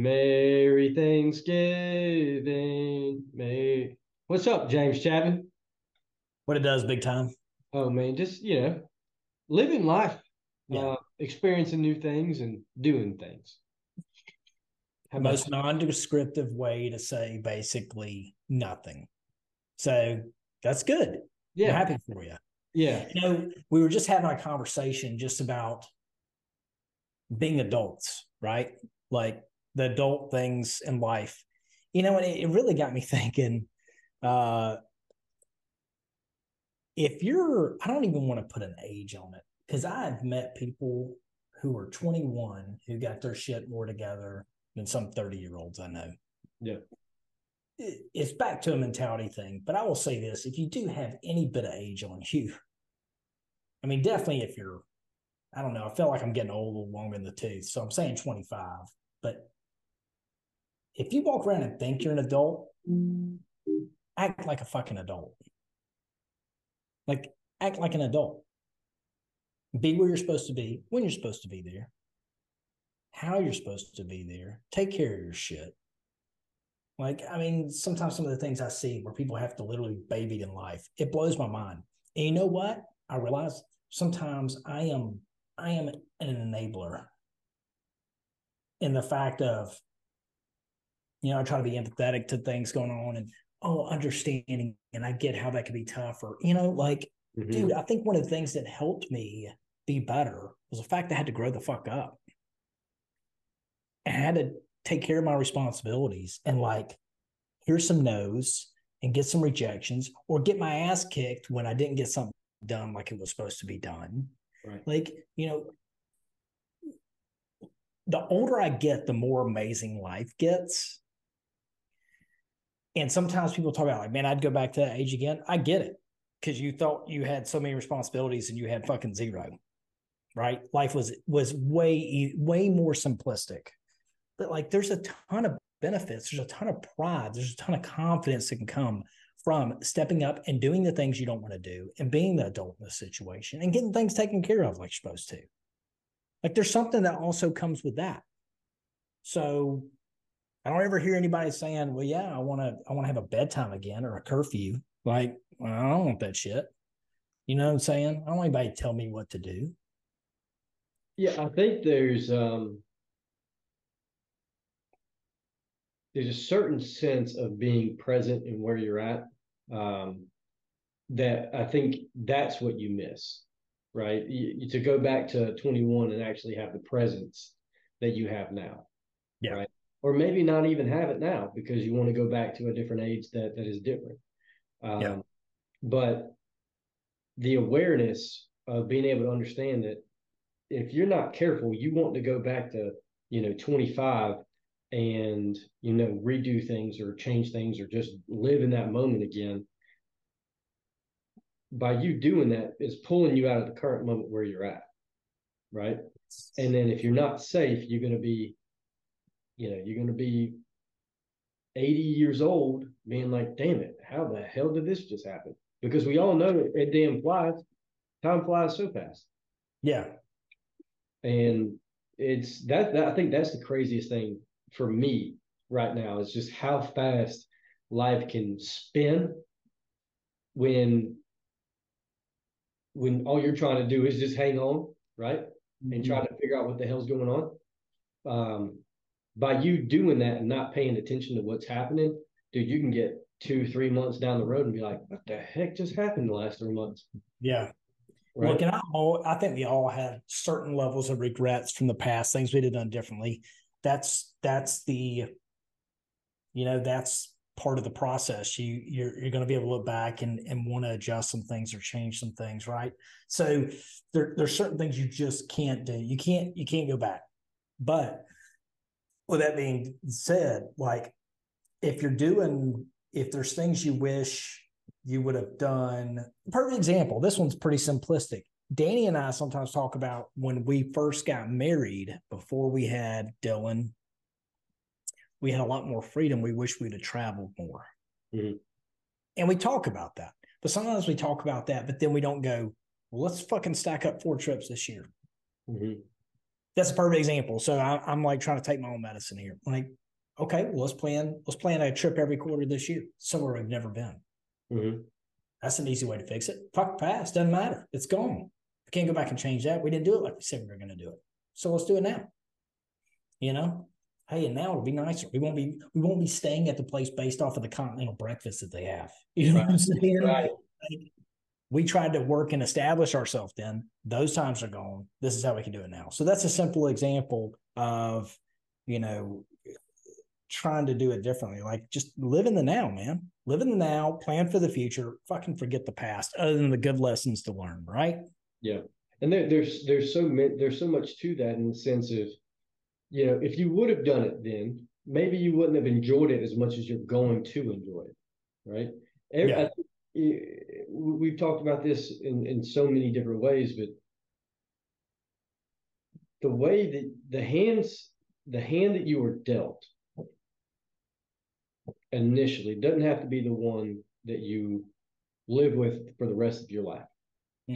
Merry Thanksgiving. Merry. What's up, James Chapman? What it does, big time. Oh man, just you know, living life, Yeah. uh, experiencing new things and doing things. How about Most non-descriptive way to say basically nothing. So that's good. I'm yeah, happy for you. yeah, You know, we were just having a conversation just about being adults, right? Like the adult things in life. You know, and it, it really got me thinking. Uh, if you're, I don't even want to put an age on it because I've met people who are 21 who got their shit more together than some 30 year olds I know. Yeah. It- It's back to a mentality thing, but I will say this if you do have any bit of age on you, I mean, definitely if you're, I don't know, I feel like I'm getting old a little longer in the tooth. So I'm saying 25. But if you walk around and think you're an adult, mm. act like a fucking adult. Like, act like an adult. Be where you're supposed to be, when you're supposed to be there, how you're supposed to be there. Take care of your shit. Like, I mean, sometimes some of the things I see where people have to literally baby in life, it blows my mind. And you know what? I realize sometimes I am I am an enabler in the fact of, you know, I try to be empathetic to things going on and oh, understanding, and I get how that could be tough. Or, you know, like, Mhm. dude, I think one of the things that helped me be better was the fact I had to grow the fuck up. I had to take care of my responsibilities and like, here's some no's and get some rejections or get my ass kicked when I didn't get something done like it was supposed to be done. Right. Like, you know, the older I get, the more amazing life gets. And sometimes people talk about like, man, I'd go back to that age again. I get it. Cause you thought you had so many responsibilities and you had fucking zero. Right. Life was was way way more simplistic. But like there's a ton of benefits, there's a ton of pride, there's a ton of confidence that can come from stepping up and doing the things you don't want to do and being the adult in the situation and getting things taken care of like you're supposed to. Like there's something that also comes with that. So I don't ever hear anybody saying, "Well, yeah, I want to, I want to have a bedtime again or a curfew." Like, well, I don't want that shit. You know what I'm saying? I don't want anybody to tell me what to do. Yeah, I think there's um there's a certain sense of being present in where you're at um that I think that's what you miss, right? You, you- to go back to 21 and actually have the presence that you have now. Yeah. Right. Or maybe not even have it now because you want to go back to a different age that that is different. Um Yeah. but the awareness of being able to understand that if you're not careful, you want to go back to, you know, 25 and, you know, redo things or change things or just live in that moment again. By you doing that, is pulling you out of the current moment where you're at. Right. And then if you're not safe, you're going to be, you know, you're going to be 80 years old being like, damn it, how the hell did this just happen? Because we all know it, it damn flies. Time flies so fast Yeah. and it's that, that I think that's the craziest thing for me right now is just how fast life can spin when when all you're trying to do is just hang on, right? And try to figure out what the hell's going on. Um, by you doing that and not paying attention to what's happening, dude, you can get two, three months down the road and be like, what the heck just happened the last three months? Yeah. Right. Look, and I, all, I think we all have certain levels of regrets from the past, things we'd have done differently. That's that's the, you know, that's part of the process. You you're you're going to be able to look back and and want to adjust some things or change some things, right? So there there's certain things you just can't do. You can't you can't go back. But with that being said, like if you're doing if there's things you wish you would have done. Perfect example. This one's pretty simplistic. Danny and I sometimes talk about when we first got married before we had Dylan, we had a lot more freedom. We wish we'd have traveled more. Mhm. And we talk about that. But sometimes we talk about that, but then we don't go, well, let's fucking stack up four trips this year. Mhm. That's a perfect example. So I, I'm like trying to take my own medicine here. Like, okay, well, let's plan. Let's plan a trip every quarter this year somewhere we've never been. Mhm. That's an easy way to fix it. Fuck past. Doesn't matter. It's gone. We can't go back and change that. We didn't do it like we said we were going to do it. So let's do it now. You know, hey, and now it'll be nicer. We won't be we won't be staying at the place based off of the continental breakfast that they have. You know what I'm saying? Right. Like, we tried to work and establish ourselves then. Those times are gone. This is how we can do it now. So that's a simple example of, you know, trying to do it differently. Like just live in the now, man. Live in the now, plan for the future, fucking forget the past, other than the good lessons to learn, right? Yeah, and there, there's there's so many, there's so much to that in the sense of, you know, if you would have done it then, maybe you wouldn't have enjoyed it as much as you're going to enjoy it, right? Every, Yeah. I think, we- we've talked about this in in so many different ways, but the way that the hands, the hand that you were dealt initially doesn't have to be the one that you live with for the rest of your life.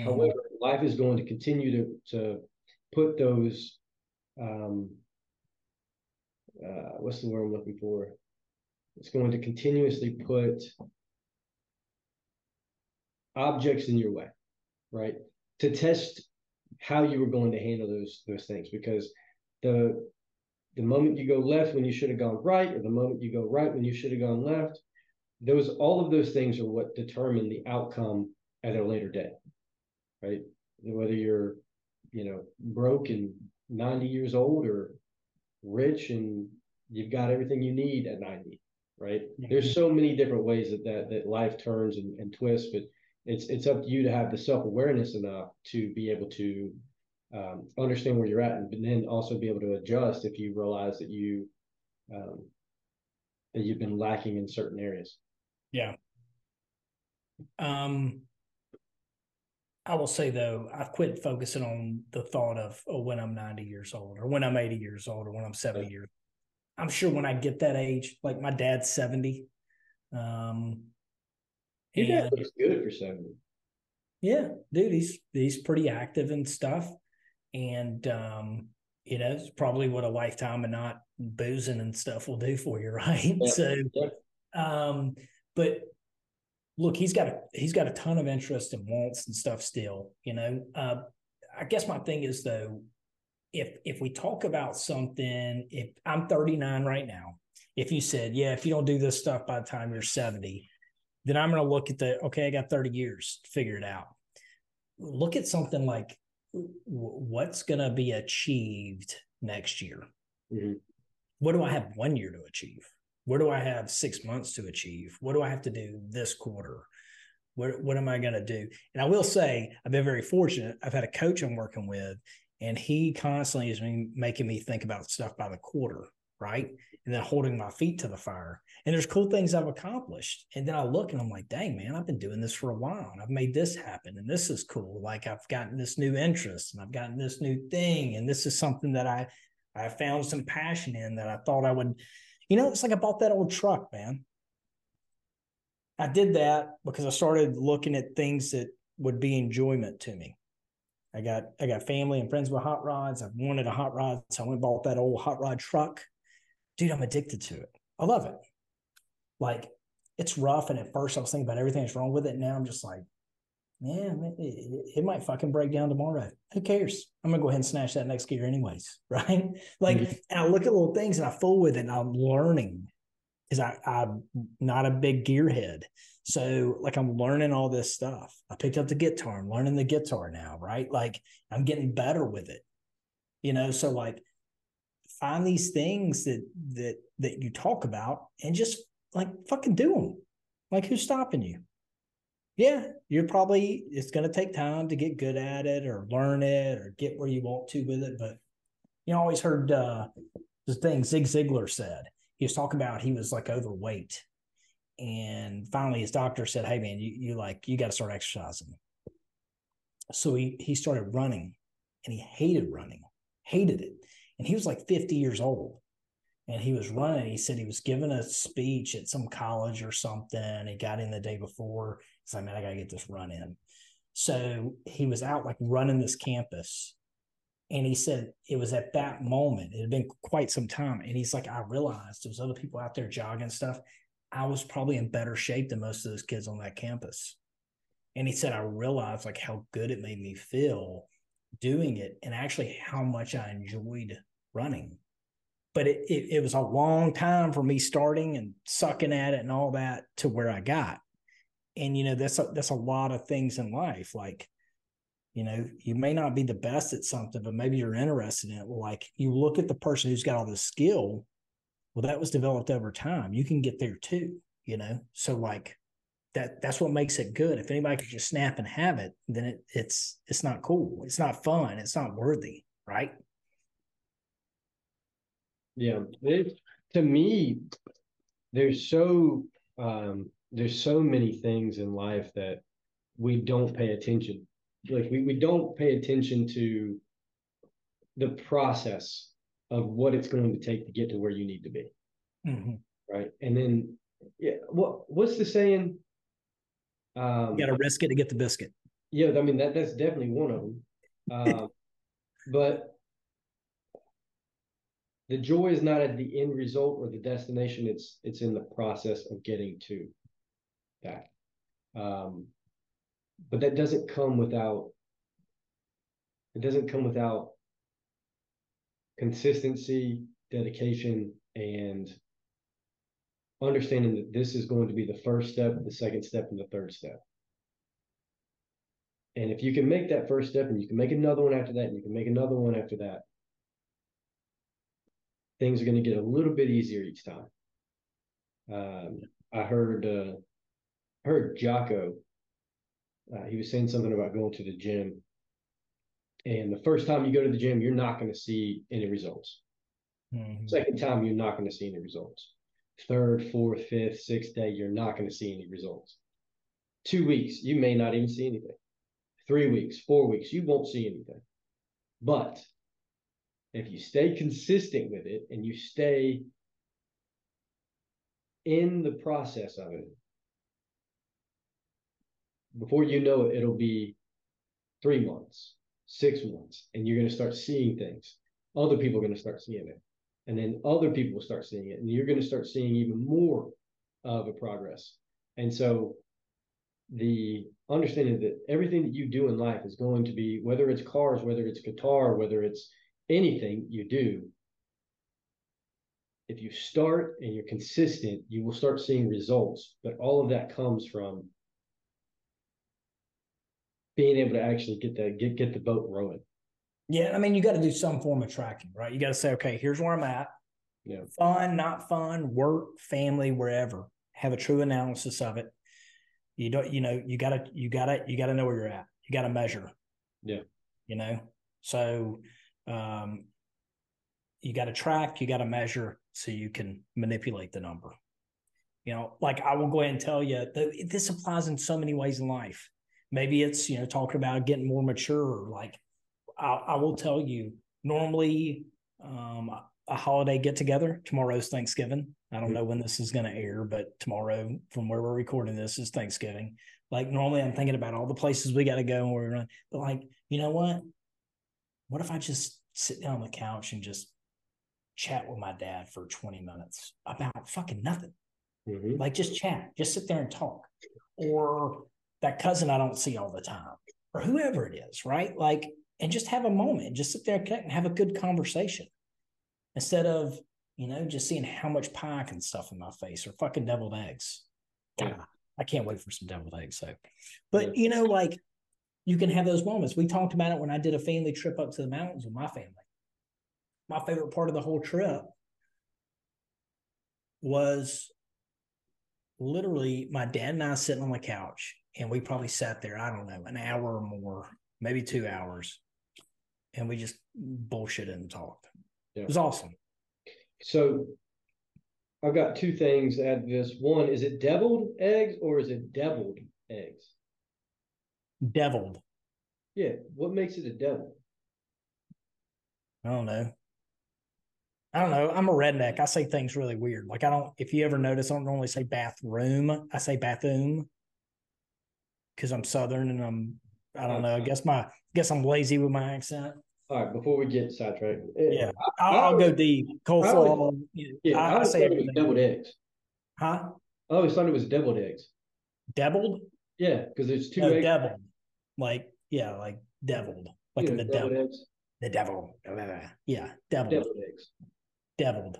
However, life is going to continue to to put those um uh what's the word I'm looking for? It's going to continuously put objects in your way, right? To test how you were going to handle those those things because the the moment you go left when you should have gone right or the moment you go right when you should have gone left those all of those things are what determine the outcome at a later date right whether you're you know broke and 90 years old or rich and you've got everything you need at 90 right Mhm. there's so many different ways that that, that life turns and, and twists but it's it's up to you to have the self-awareness enough to be able to um, understand where you're at and then also be able to adjust if you realize that you um, that you've been lacking in certain areas Yeah. Um, I will say though, I've quit focusing on the thought of oh, when I'm 90 years old or when I'm 80 years old or when I'm 70 years. Old. I'm sure when I get that age, like my dad's 70. Um, your dad looks good for 70 yeah, dude, he's he's pretty active and stuff. And um, you know, it's probably what a lifetime of not boozing and stuff will do for you, right? Yeah. So Yeah. um, but look, he's got a he's got a ton of interest and wants and stuff still, you know. Uh I guess my thing is though, if if we talk about something, if I'm 39 right now, if you said, yeah, if you don't do this stuff by the time you're 70, then I'm going to look at the okay, I got 30 years to figure it out. Look at something like what's going to be achieved next year. Mhm. What do I have one year to achieve? What do I have six months to achieve? What do I have to do this quarter? What what am I going to do? And I will say, I've been very fortunate. I've had a coach I'm working with, and he constantly is making me think about stuff by the quarter, right? And then holding my feet to the fire. And there's cool things I've accomplished. And then I look and I'm like, dang, man, I've been doing this for a while and I've made this happen. And this is cool. Like I've gotten this new interest and I've gotten this new thing. And this is something that I I found some passion in that I thought I would, you know, it's like I bought that old truck, man. I did that because I started looking at things that would be enjoyment to me. I got I got family and friends with hot rods. I wanted a hot rod, so I went bought that old hot rod truck. Dude, I'm addicted to it. I love it. Like it's rough, and at first I was thinking about everything that's wrong with it. Now I'm just like, yeah, man, it, it might fucking break down tomorrow. Who cares? I'm gonna go ahead and snatch that next gear anyways, right? Like, Mhm. and I look at little things and I fool with it, and I'm learning because I I'm not a big gearhead. So like I'm learning all this stuff. I picked up the guitar. I'm learning the guitar now, right? Like I'm getting better with it. You know, so like find these things that that that you talk about and just like fucking do them. Like who's stopping you? Yeah, you're probably it's going to take time to get good at it or learn it or get where you want to with it. But you know, always heard uh, the thing Zig Ziglar said. He was talking about he was like overweight, and finally his doctor said, "Hey man, you you like you got to start exercising." So he he started running, and he hated running, hated it, and he was like 50 years old and he was running. He said he was giving a speech at some college or something. He got in the day before. He's like, man, I got to get this run in. So he was out like running this campus And he said it was at that moment, it had been quite some time. And he's like, I realized there was other people out there jogging stuff. I was probably in better shape than most of those kids on that campus. And he said, I realized like how good it made me feel doing it and actually how much I enjoyed running. But it, it, it was a long time for me starting and sucking at it and all that to where I got. And you know, that's a, that's a lot of things in life. Like, you know, you may not be the best at something, but maybe you're interested in it. Well, like you look at the person who's got all the skill. Well, that was developed over time. You can get there too, you know. So like that that's what makes it good. If anybody could just snap and have it, then it, it's it's not cool. It's not fun. It's not worthy, right? Yeah, it, to me, there's so um, there's so many things in life that we don't pay attention. Like we, we don't pay attention to the process of what it's going to take to get to where you need to be. Mm-hmm. Right. And then yeah, what what's the saying? Um, you got to risk it to get the biscuit. Yeah, I mean that that's definitely one of them. Uh, but the joy is not at the end result or the destination it's it's in the process of getting to that um, but that doesn't come without it doesn't come without consistency dedication and understanding that this is going to be the first step the second step and the third step and if you can make that first step and you can make another one after that and you can make another one after that things are going to get a little bit easier each time. Um, I heard uh, heard Jocko. Uh, he was saying something about going to the gym, and the first time you go to the gym, you're not going to see any results. Mm-hmm. Second time, you're not going to see any results. Third, fourth, fifth, sixth day, you're not going to see any results. Two weeks, you may not even see anything. Three weeks, four weeks, you won't see anything. But if you stay consistent with it and you stay in the process of it, before you know it, it'll be three months, six months, and you're going to start seeing things. Other people are going to start seeing it. And then other people will start seeing it. And you're going to start seeing even more of a progress. And so the understanding that everything that you do in life is going to be, whether it's cars, whether it's guitar, whether it's anything you do, if you start and you're consistent, you will start seeing results. But all of that comes from being able to actually get the get get the boat rowing. Yeah, I mean, you got to do some form of tracking, right? You got to say, okay, here's where I'm at. Yeah. Fun, not fun, work, family, wherever. Have a true analysis of it. You don't, you know, you gotta, you gotta, you gotta know where you're at. You gotta measure. Yeah. You know, so um, you got to track, you got to measure so you can manipulate the number. You know, like I will go ahead and tell you that this applies in so many ways in life. Maybe it's, you know, talking about getting more mature. Like I, I will tell you, normally um, a holiday get together. Tomorrow's Thanksgiving. I don't mm-hmm. know when this is going to air, but tomorrow, from where we're recording this, is Thanksgiving. Like normally, I'm thinking about all the places we got to go and where we're going. But like, you know what? what if I just sit down on the couch and just chat with my dad for 20 minutes about fucking nothing? Mm-hmm. Like just chat, just sit there and talk. Or that cousin I don't see all the time, or whoever it is, right? Like, and just have a moment, just sit there and have a good conversation instead of, you know, just seeing how much pie I can stuff in my face or fucking deviled eggs. God, I can't wait for some deviled eggs. So, but you know, like you can have those moments. We talked about it when I did a family trip up to the mountains with my family. My favorite part of the whole trip was literally my dad and I sitting on the couch, and we probably sat there, I don't know, an hour or more, maybe two hours, and we just bullshitted and talked. Yeah. It was awesome. So I've got two things to add to this. One, is it deviled eggs or is it deviled eggs? deviled. Yeah. What makes it a devil? I don't know. I don't know. I'm a redneck. I say things really weird. Like I don't. If you ever notice, I don't normally say bathroom. I say bathroom because I'm Southern and I'm. I don't know. I guess my. I guess I'm lazy with my accent. all right, before we get sidetracked, eh, yeah, I'll, I'll go deep. Coleslaw. Yeah, I, I, I say deviled eggs. Huh? Oh, I always thought it was deviled eggs. Deviled? Yeah, because there's two no, eggs. Deviled. Like, yeah, like deviled. Like in the devil. Eggs. The devil. Yeah, deviled. Deviled eggs. Deviled.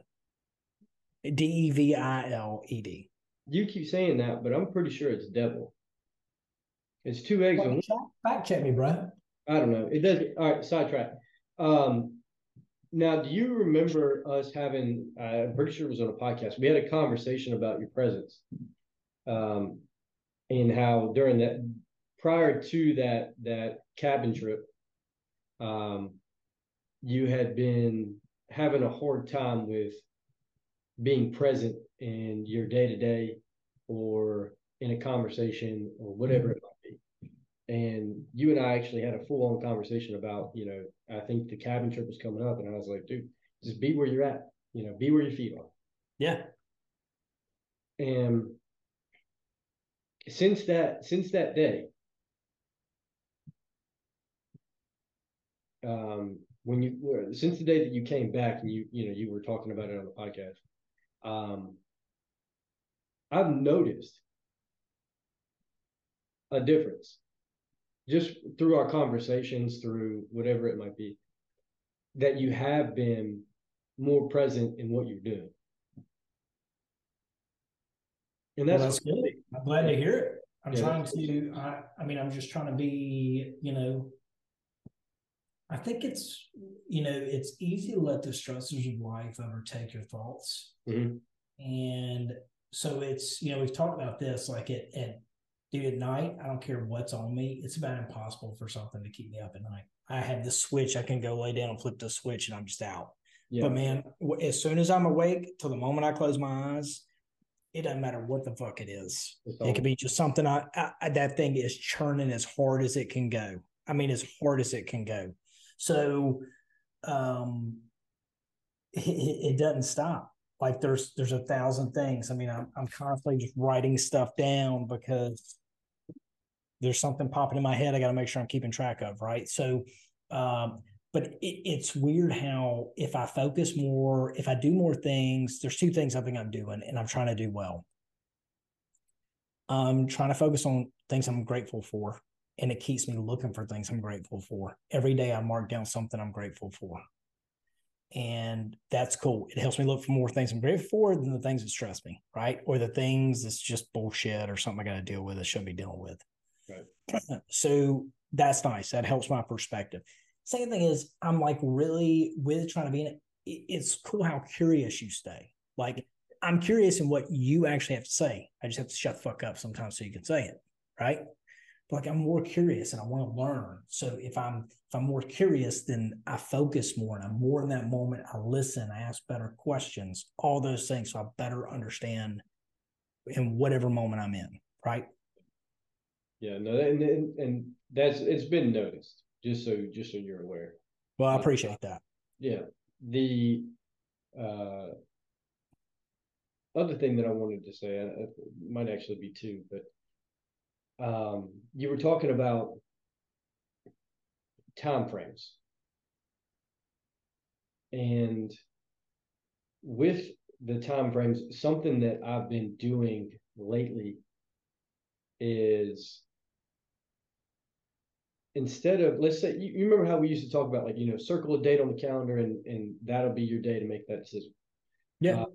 D E V I L E D. You keep saying that, but I'm pretty sure it's devil. It's two eggs. Fact check, fact check me, bro. I don't know. It doesn't. All right, sidetrack. Um, now, do you remember us having? Uh, I'm pretty sure it was on a podcast. We had a conversation about your presence, um, and how during that, prior to that that cabin trip, um, you had been having a hard time with being present in your day to day, or in a conversation, or whatever it might be and you and I actually had a full on conversation about, you know, I think the cabin trip was coming up, and I was like, dude, just be where you're at, you know, be where your feet are. Yeah. And since that since that day, um, when you since the day that you came back and you you know you were talking about it on the podcast, um, I've noticed a difference just through our conversations, through whatever it might be, that you have been more present in what you're doing. And that's, well, that's good. I'm glad to hear it. I'm yeah. trying to, I, I mean, I'm just trying to be, you know, I think it's, you know, it's easy to let the stressors of life overtake your thoughts. Mm-hmm. And so it's, you know, we've talked about this like at, at dude, at night, I don't care what's on me. It's about impossible for something to keep me up at night. I have the switch. I can go lay down and flip the switch and I'm just out. Yeah. But man, as soon as I'm awake till the moment I close my eyes, it doesn't matter what the fuck it is. It could be just something I, I, that thing is churning as hard as it can go. I mean, as hard as it can go. So, um, it, it doesn't stop. Like there's there's a thousand things. I mean, I'm I'm constantly just writing stuff down because there's something popping in my head I got to make sure I'm keeping track of, right? So, um, but it, it's weird how if I focus more, if I do more things, there's two things I think I'm doing, and I'm trying to do well. I'm trying to focus on things I'm grateful for, and it keeps me looking for things I'm grateful for. Every day I mark down something I'm grateful for. And that's cool. It helps me look for more things I'm grateful for than the things that stress me, right? Or the things that's just bullshit or something I got to deal with I shouldn't be dealing with. So that's nice. That helps my perspective. Second thing is, I'm like really with trying to be in it. It's cool how curious you stay. Like I'm curious in what you actually have to say. I just have to shut the fuck up sometimes so you can say it, right? But like I'm more curious and I want to learn. So if I'm if I'm more curious, then I focus more and I'm more in that moment. I listen, I ask better questions, all those things, so I better understand in whatever moment I'm in, right? Yeah, no, and, and and that's it's been noticed. Just so just so you're aware. Well, I appreciate that. Yeah, the uh, other thing that I wanted to say uh, might actually be two, but um, you were talking about time frames, and with the time frames, something that I've been doing lately is instead of let's say you, you, remember how we used to talk about like you know circle a date on the calendar and and that'll be your day to make that decision. Yeah. Uh,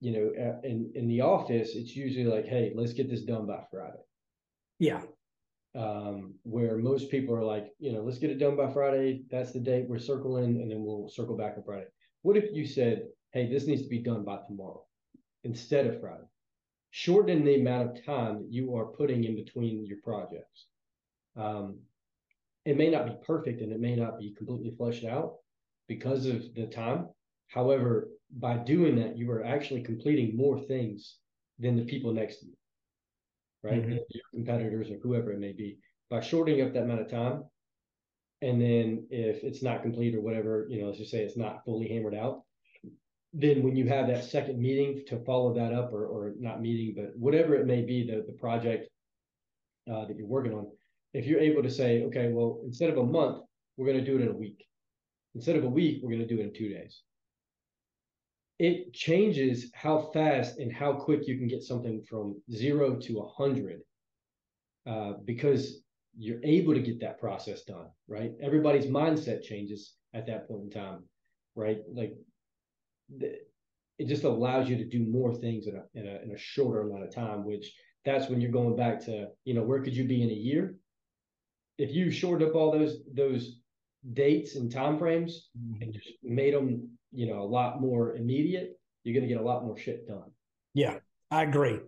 you know uh, in in the office it's usually like hey let's get this done by friday. Yeah. Um where most people are like you know let's get it done by friday. That's the date we're circling and then we'll circle back on friday. What if you said hey this needs to be done by tomorrow instead of friday shorten the amount of time that you are putting in between your projects um, it may not be perfect and it may not be completely fleshed out because of the time. However, by doing that, you are actually completing more things than the people next to you, right? Mm-hmm. Your competitors or whoever it may be. By shortening up that amount of time, and then if it's not complete or whatever, you know, let's just say it's not fully hammered out, then when you have that second meeting to follow that up or, or not meeting, but whatever it may be, the, the project uh, that you're working on, if you're able to say, okay, well, instead of a month, we're going to do it in a week. Instead of a week, we're going to do it in two days. It changes how fast and how quick you can get something from zero to a hundred, uh, because you're able to get that process done, right? Everybody's mindset changes at that point in time, right? Like it just allows you to do more things in a, in a in a shorter amount of time, which that's when you're going back to, you know, where could you be in a year? If you shorted up all those those dates and time frames mm-hmm. and just made them, you know, a lot more immediate, you're going to get a lot more shit done. Yeah, I agree,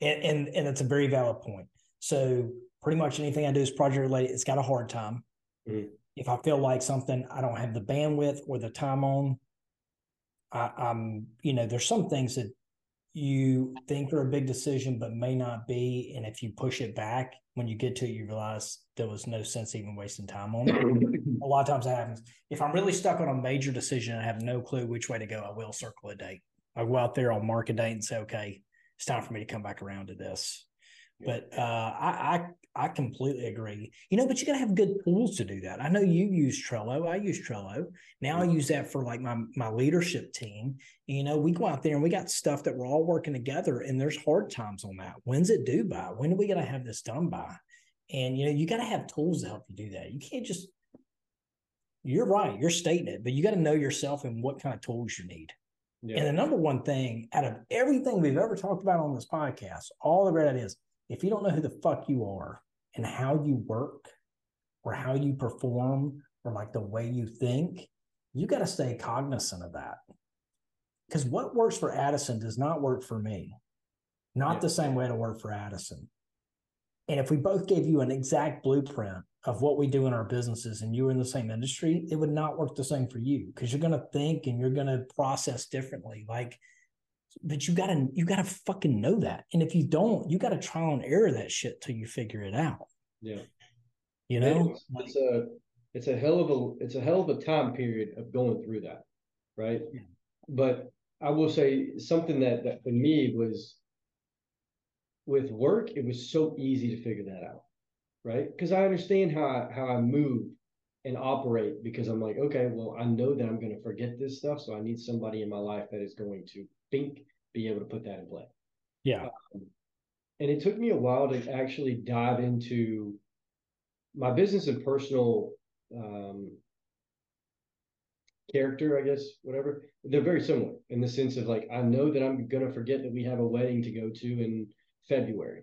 and and and it's a very valid point. So pretty much anything I do is project related. It's got a hard time. Mm-hmm. If I feel like something I don't have the bandwidth or the time on, I, I'm, you know, there's some things that you think are a big decision, but may not be. And if you push it back, when you get to it, you realize there was no sense even wasting time on it. a lot of times that happens. If I'm really stuck on a major decision and I have no clue which way to go, I will circle a date. I'll go out there, I'll mark a date and say, okay, it's time for me to come back around to this. But uh, I, I I completely agree. You know, but you got to have good tools to do that. I know you use Trello. I use Trello. Now I use that for like my my leadership team. You know, we go out there and we got stuff that we're all working together, and there's hard times on that. When's it due by? When are we going to have this done by? And you know, you got to have tools to help you do that. You can't just. You're right. You're stating it, but you got to know yourself and what kind of tools you need. Yeah. And the number one thing out of everything we've ever talked about on this podcast, all the red is if you don't know who the fuck you are and how you work or how you perform or like the way you think, you got to stay cognizant of that. Because what works for Addison does not work for me. Not yeah. the same way to work for Addison. And if we both gave you an exact blueprint of what we do in our businesses and you were in the same industry, it would not work the same for you because you're going to think and you're going to process differently. Like but you gotta you gotta fucking know that. And if you don't, you gotta trial and error that shit till you figure it out. Yeah. You know? It's, it's a it's a hell of a it's a hell of a time period of going through that. Right. Yeah. But I will say something that that for me was with work, it was so easy to figure that out. Right. Because I understand how I how I move and operate because I'm like, okay, well, I know that I'm going to forget this stuff. So I need somebody in my life that is going to think, be able to put that in play. Yeah. Um, and it took me a while to actually dive into my business and personal um, character, I guess, whatever. They're very similar in the sense of like, I know that I'm going to forget that we have a wedding to go to in February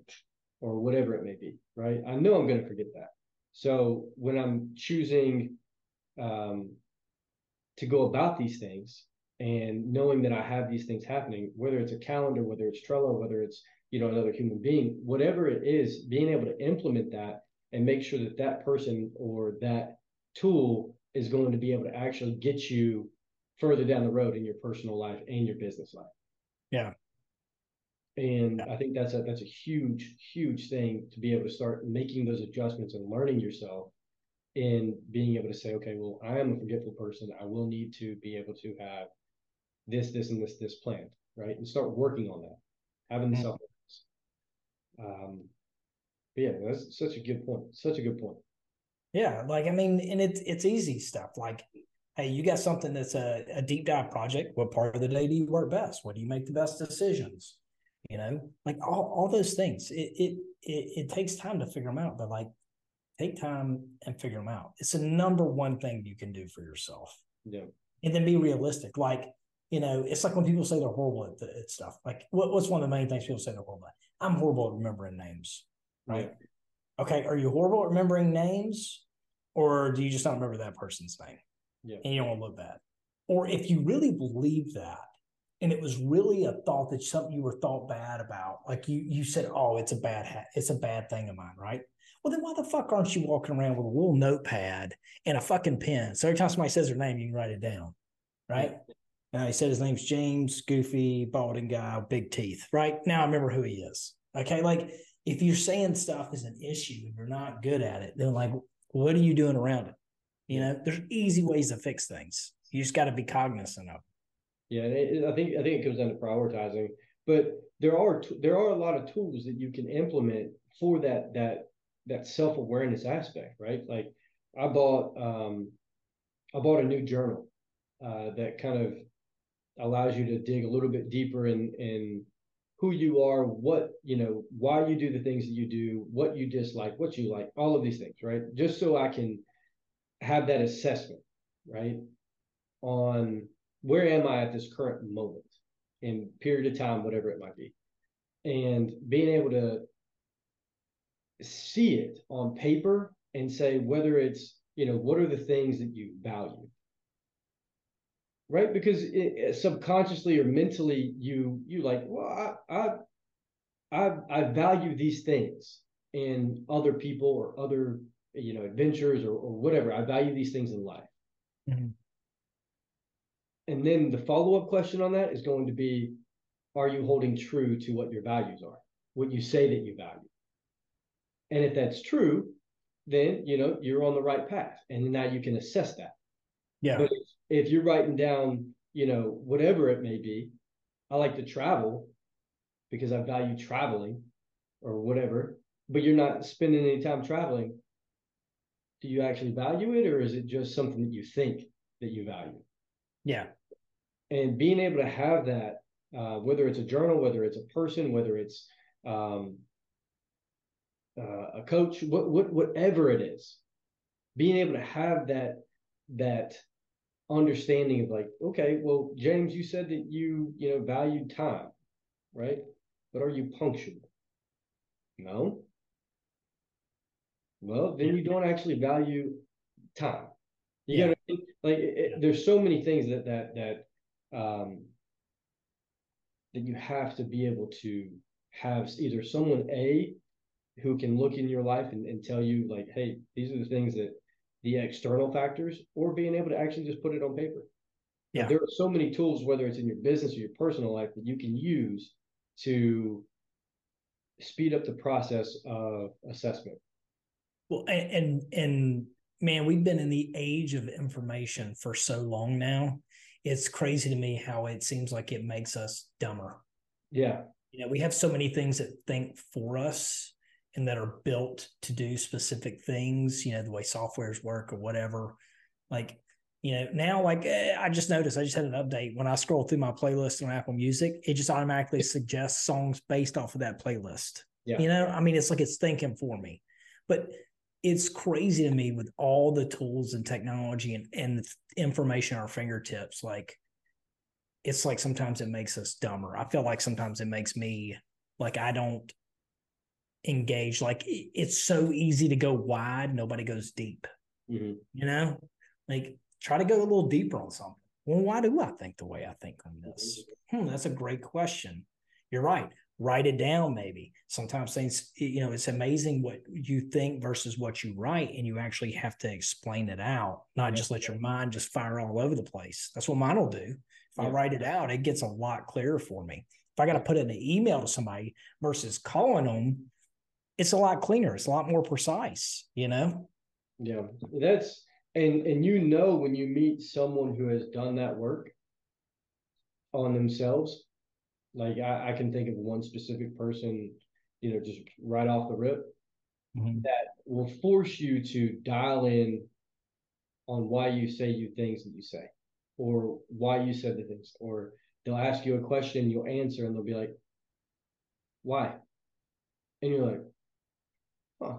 or whatever it may be, right? I know I'm going to forget that. So when I'm choosing um, to go about these things, and knowing that I have these things happening, whether it's a calendar, whether it's Trello, whether it's you know another human being, whatever it is, being able to implement that and make sure that that person or that tool is going to be able to actually get you further down the road in your personal life and your business life. Yeah. And I think that's a that's a huge, huge thing to be able to start making those adjustments and learning yourself and being able to say, okay, well, I am a forgetful person. I will need to be able to have this, this, and this, this planned, right? And start working on that, having the mm-hmm. self um, yeah, that's such a good point. Such a good point. Yeah, like I mean, and it's it's easy stuff. Like, hey, you got something that's a, a deep dive project. What part of the day do you work best? What do you make the best decisions? You know, like all, all those things. It, it it it takes time to figure them out, but like take time and figure them out. It's the number one thing you can do for yourself. Yeah. And then be realistic. Like you know, it's like when people say they're horrible at, the, at stuff. Like, what, what's one of the main things people say they're horrible at? I'm horrible at remembering names, right? Yeah. Okay, are you horrible at remembering names, or do you just not remember that person's name? Yeah. And you don't want to look bad. Or if you really believe that, and it was really a thought that something you were thought bad about, like you you said, oh, it's a bad hat, it's a bad thing of mine, right? Well, then why the fuck aren't you walking around with a little notepad and a fucking pen? So every time somebody says their name, you can write it down, right? Uh, he said his name's James, goofy, balding guy, big teeth. Right now, I remember who he is. Okay, like if you're saying stuff is an issue and you're not good at it, then like, what are you doing around it? You know, there's easy ways to fix things. You just got to be cognizant of. Yeah, it, I think I think it comes down to prioritizing, but there are there are a lot of tools that you can implement for that that that self awareness aspect, right? Like I bought um, I bought a new journal uh, that kind of allows you to dig a little bit deeper in in who you are, what you know, why you do the things that you do, what you dislike, what you like, all of these things, right? Just so I can have that assessment, right, on where am I at this current moment in period of time, whatever it might be, and being able to see it on paper and say whether it's you know what are the things that you value? Right? Because it, subconsciously or mentally you you like well I, I i i value these things in other people or other you know adventures or, or whatever. I value these things in life. Mm-hmm. And then the follow-up question on that is going to be are you holding true to what your values are? What you say that you value. And if that's true then you know you're on the right path and now you can assess that. Yeah. But if, if you're writing down you know whatever it may be i like to travel because i value traveling or whatever but you're not spending any time traveling. Do you actually value it or is it just something that you think that you value yeah and being able to have that uh, whether it's a journal whether it's a person whether it's um, uh, a coach, what, what, whatever it is, being able to have that that understanding of like, okay, well, James, you said that you you know valued time, right? But are you punctual? No. Well, then you don't actually value time. You yeah. know, like it, there's so many things that that that um that you have to be able to have either someone a who can look in your life and, and tell you like, hey, these are the things that the external factors, or being able to actually just put it on paper. Yeah. There are so many tools, whether it's in your business or your personal life, that you can use to speed up the process of assessment. Well, and and man, we've been in the age of information for so long now. It's crazy to me how it seems like it makes us dumber. Yeah. You know, we have so many things that think for us and that are built to do specific things, you know, the way softwares work or whatever. Like, you know, now, like eh, I just noticed, I just had an update when I scroll through my playlist on Apple Music, it just automatically suggests songs based off of that playlist. Yeah. You know, I mean, it's like it's thinking for me, but it's crazy to me with all the tools and technology and, and information at our fingertips. Like, it's like sometimes it makes us dumber. I feel like sometimes it makes me like I don't engage Like it's so easy to go wide, nobody goes deep. Mm-hmm. You know, like try to go a little deeper on something. Well, why do I think the way I think on this? Hmm, that's a great question. You're right. Write it down, maybe. Sometimes things, you know, it's amazing what you think versus what you write, and you actually have to explain it out, not yeah. just let your mind just fire all over the place. That's what mine will do. If yeah. I write it out, it gets a lot clearer for me. If I got to put in an email to somebody versus calling them, it's a lot cleaner. It's a lot more precise, you know? Yeah. That's and and you know when you meet someone who has done that work on themselves, like I, I can think of one specific person, you know, just right off the rip, mm-hmm. that will force you to dial in on why you say you things that you say, or why you said the things, or they'll ask you a question, you'll answer, and they'll be like, "Why?" And you're like, huh.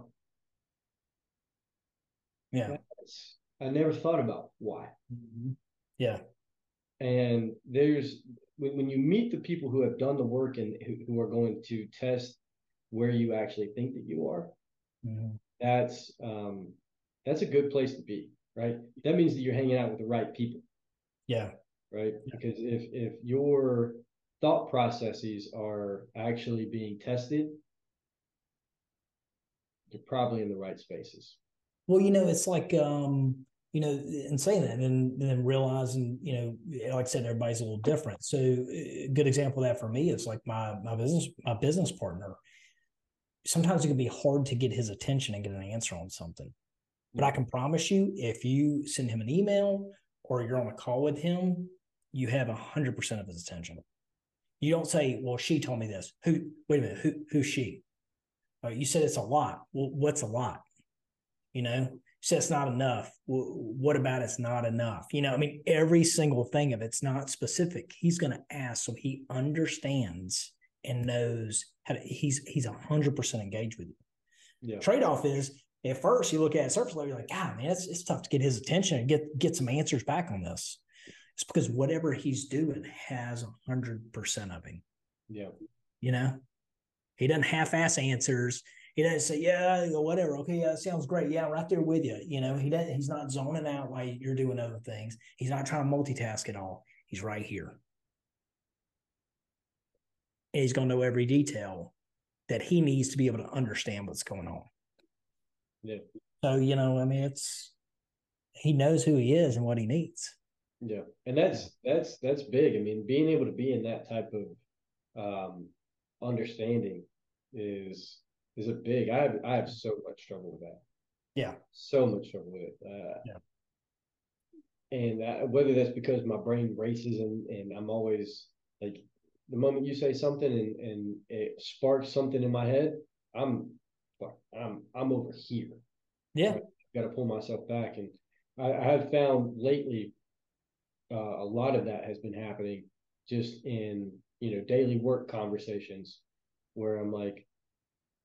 Yeah. That's, I never thought about why. Mm-hmm. Yeah. And there's when, when you meet the people who have done the work and who, who are going to test where you actually think that you are, mm-hmm. that's um, that's a good place to be, right? That means that you're hanging out with the right people. Yeah. Right. Yeah. Because if if your thought processes are actually being tested you're probably in the right spaces. Well, you know, it's like um, you know, and saying that and, then realizing, you know, like I said, everybody's a little different. So a good example of that for me is like my my business my business partner. Sometimes it can be hard to get his attention and get an answer on something. But I can promise you, if you send him an email or you're on a call with him, you have a hundred percent of his attention. You don't say, "Well, she told me this." Who? Wait a minute. Who? Who's she? Uh, you said it's a lot. Well, what's a lot? You know, it's not enough. what about it's not enough? You know, I mean, every single thing of it's not specific. He's going to ask so he understands and knows how to, he's he's hundred percent engaged with you. Yeah. Trade off is at first you look at it surface level, you're like, God, man, it's it's tough to get his attention and get get some answers back on this. It's because whatever he's doing has hundred percent of him. Yeah. You know, he doesn't half-ass answers. He doesn't say, "Yeah, or whatever." Okay, yeah, sounds great. Yeah, right there with you. You know, he doesn't. He's not zoning out while you're doing other things. He's not trying to multitask at all. He's right here, and he's going to know every detail that he needs to be able to understand what's going on. Yeah. So you know, I mean, it's he knows who he is and what he needs. Yeah, and that's that's that's big. I mean, being able to be in that type of um, understanding is is a big. I have I have so much trouble with that. Yeah, so much trouble with it. Uh, yeah, and uh, whether that's because my brain races and and I'm always like the moment you say something and and it sparks something in my head, I'm I'm I'm over here. Yeah, got to pull myself back, and I, I have found lately uh, a lot of that has been happening just in you know daily work conversations where I'm like,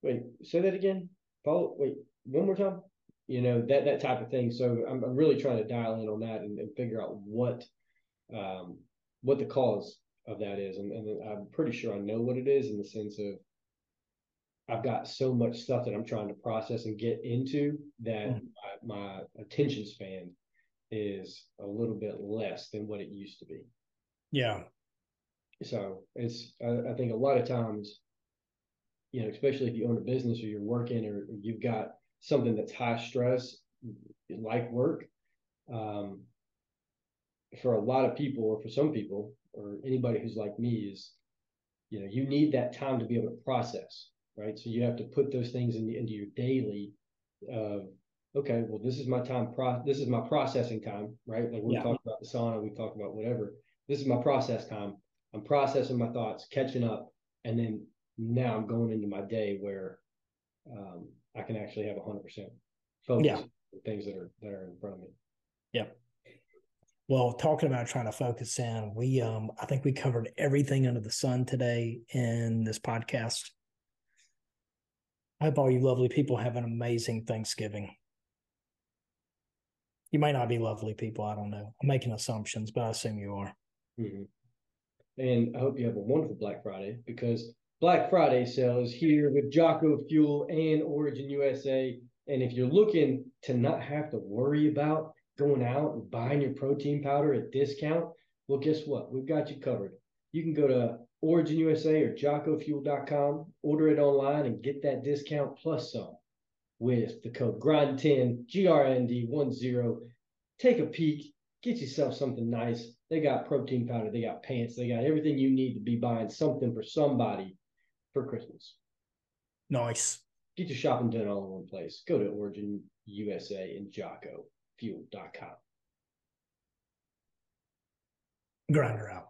wait, say that again. Paul. Wait, one more time. You know that that type of thing. So I'm, I'm really trying to dial in on that and, and figure out what um, what the cause of that is, and, and I'm pretty sure I know what it is in the sense of I've got so much stuff that I'm trying to process and get into that mm-hmm. my, my attention span is a little bit less than what it used to be. Yeah. So it's I, I think a lot of times you know, especially if you own a business or you're working or you've got something that's high stress, like work, um, for a lot of people or for some people or anybody who's like me is, you know, you need that time to be able to process, right? So you have to put those things in, into your daily. Uh, okay, well, this is my time. Pro- this is my processing time, right? Like we yeah. talked about the sauna, we talked about whatever. This is my process time. I'm processing my thoughts, catching up, and then now I'm going into my day where um, I can actually have 100% focus yeah. on things that are that are in front of me. Yeah. Well, talking about trying to focus in, we um I think we covered everything under the sun today in this podcast. I hope all you lovely people have an amazing Thanksgiving. You may not be lovely people. I don't know. I'm making assumptions, but I assume you are. Mm-hmm. And I hope you have a wonderful Black Friday because Black Friday sales here with Jocko Fuel and Origin USA. And if you're looking to not have to worry about going out and buying your protein powder at discount, well, guess what? We've got you covered. You can go to Origin USA or jockofuel.com, order it online, and get that discount plus some with the code GRIND10, G R N D 10. Take a peek, get yourself something nice. They got protein powder, they got pants, they got everything you need to be buying something for somebody for Christmas. Nice. Get your shopping done all in one place. Go to Origin USA and JockoFuel.com. Grinder out.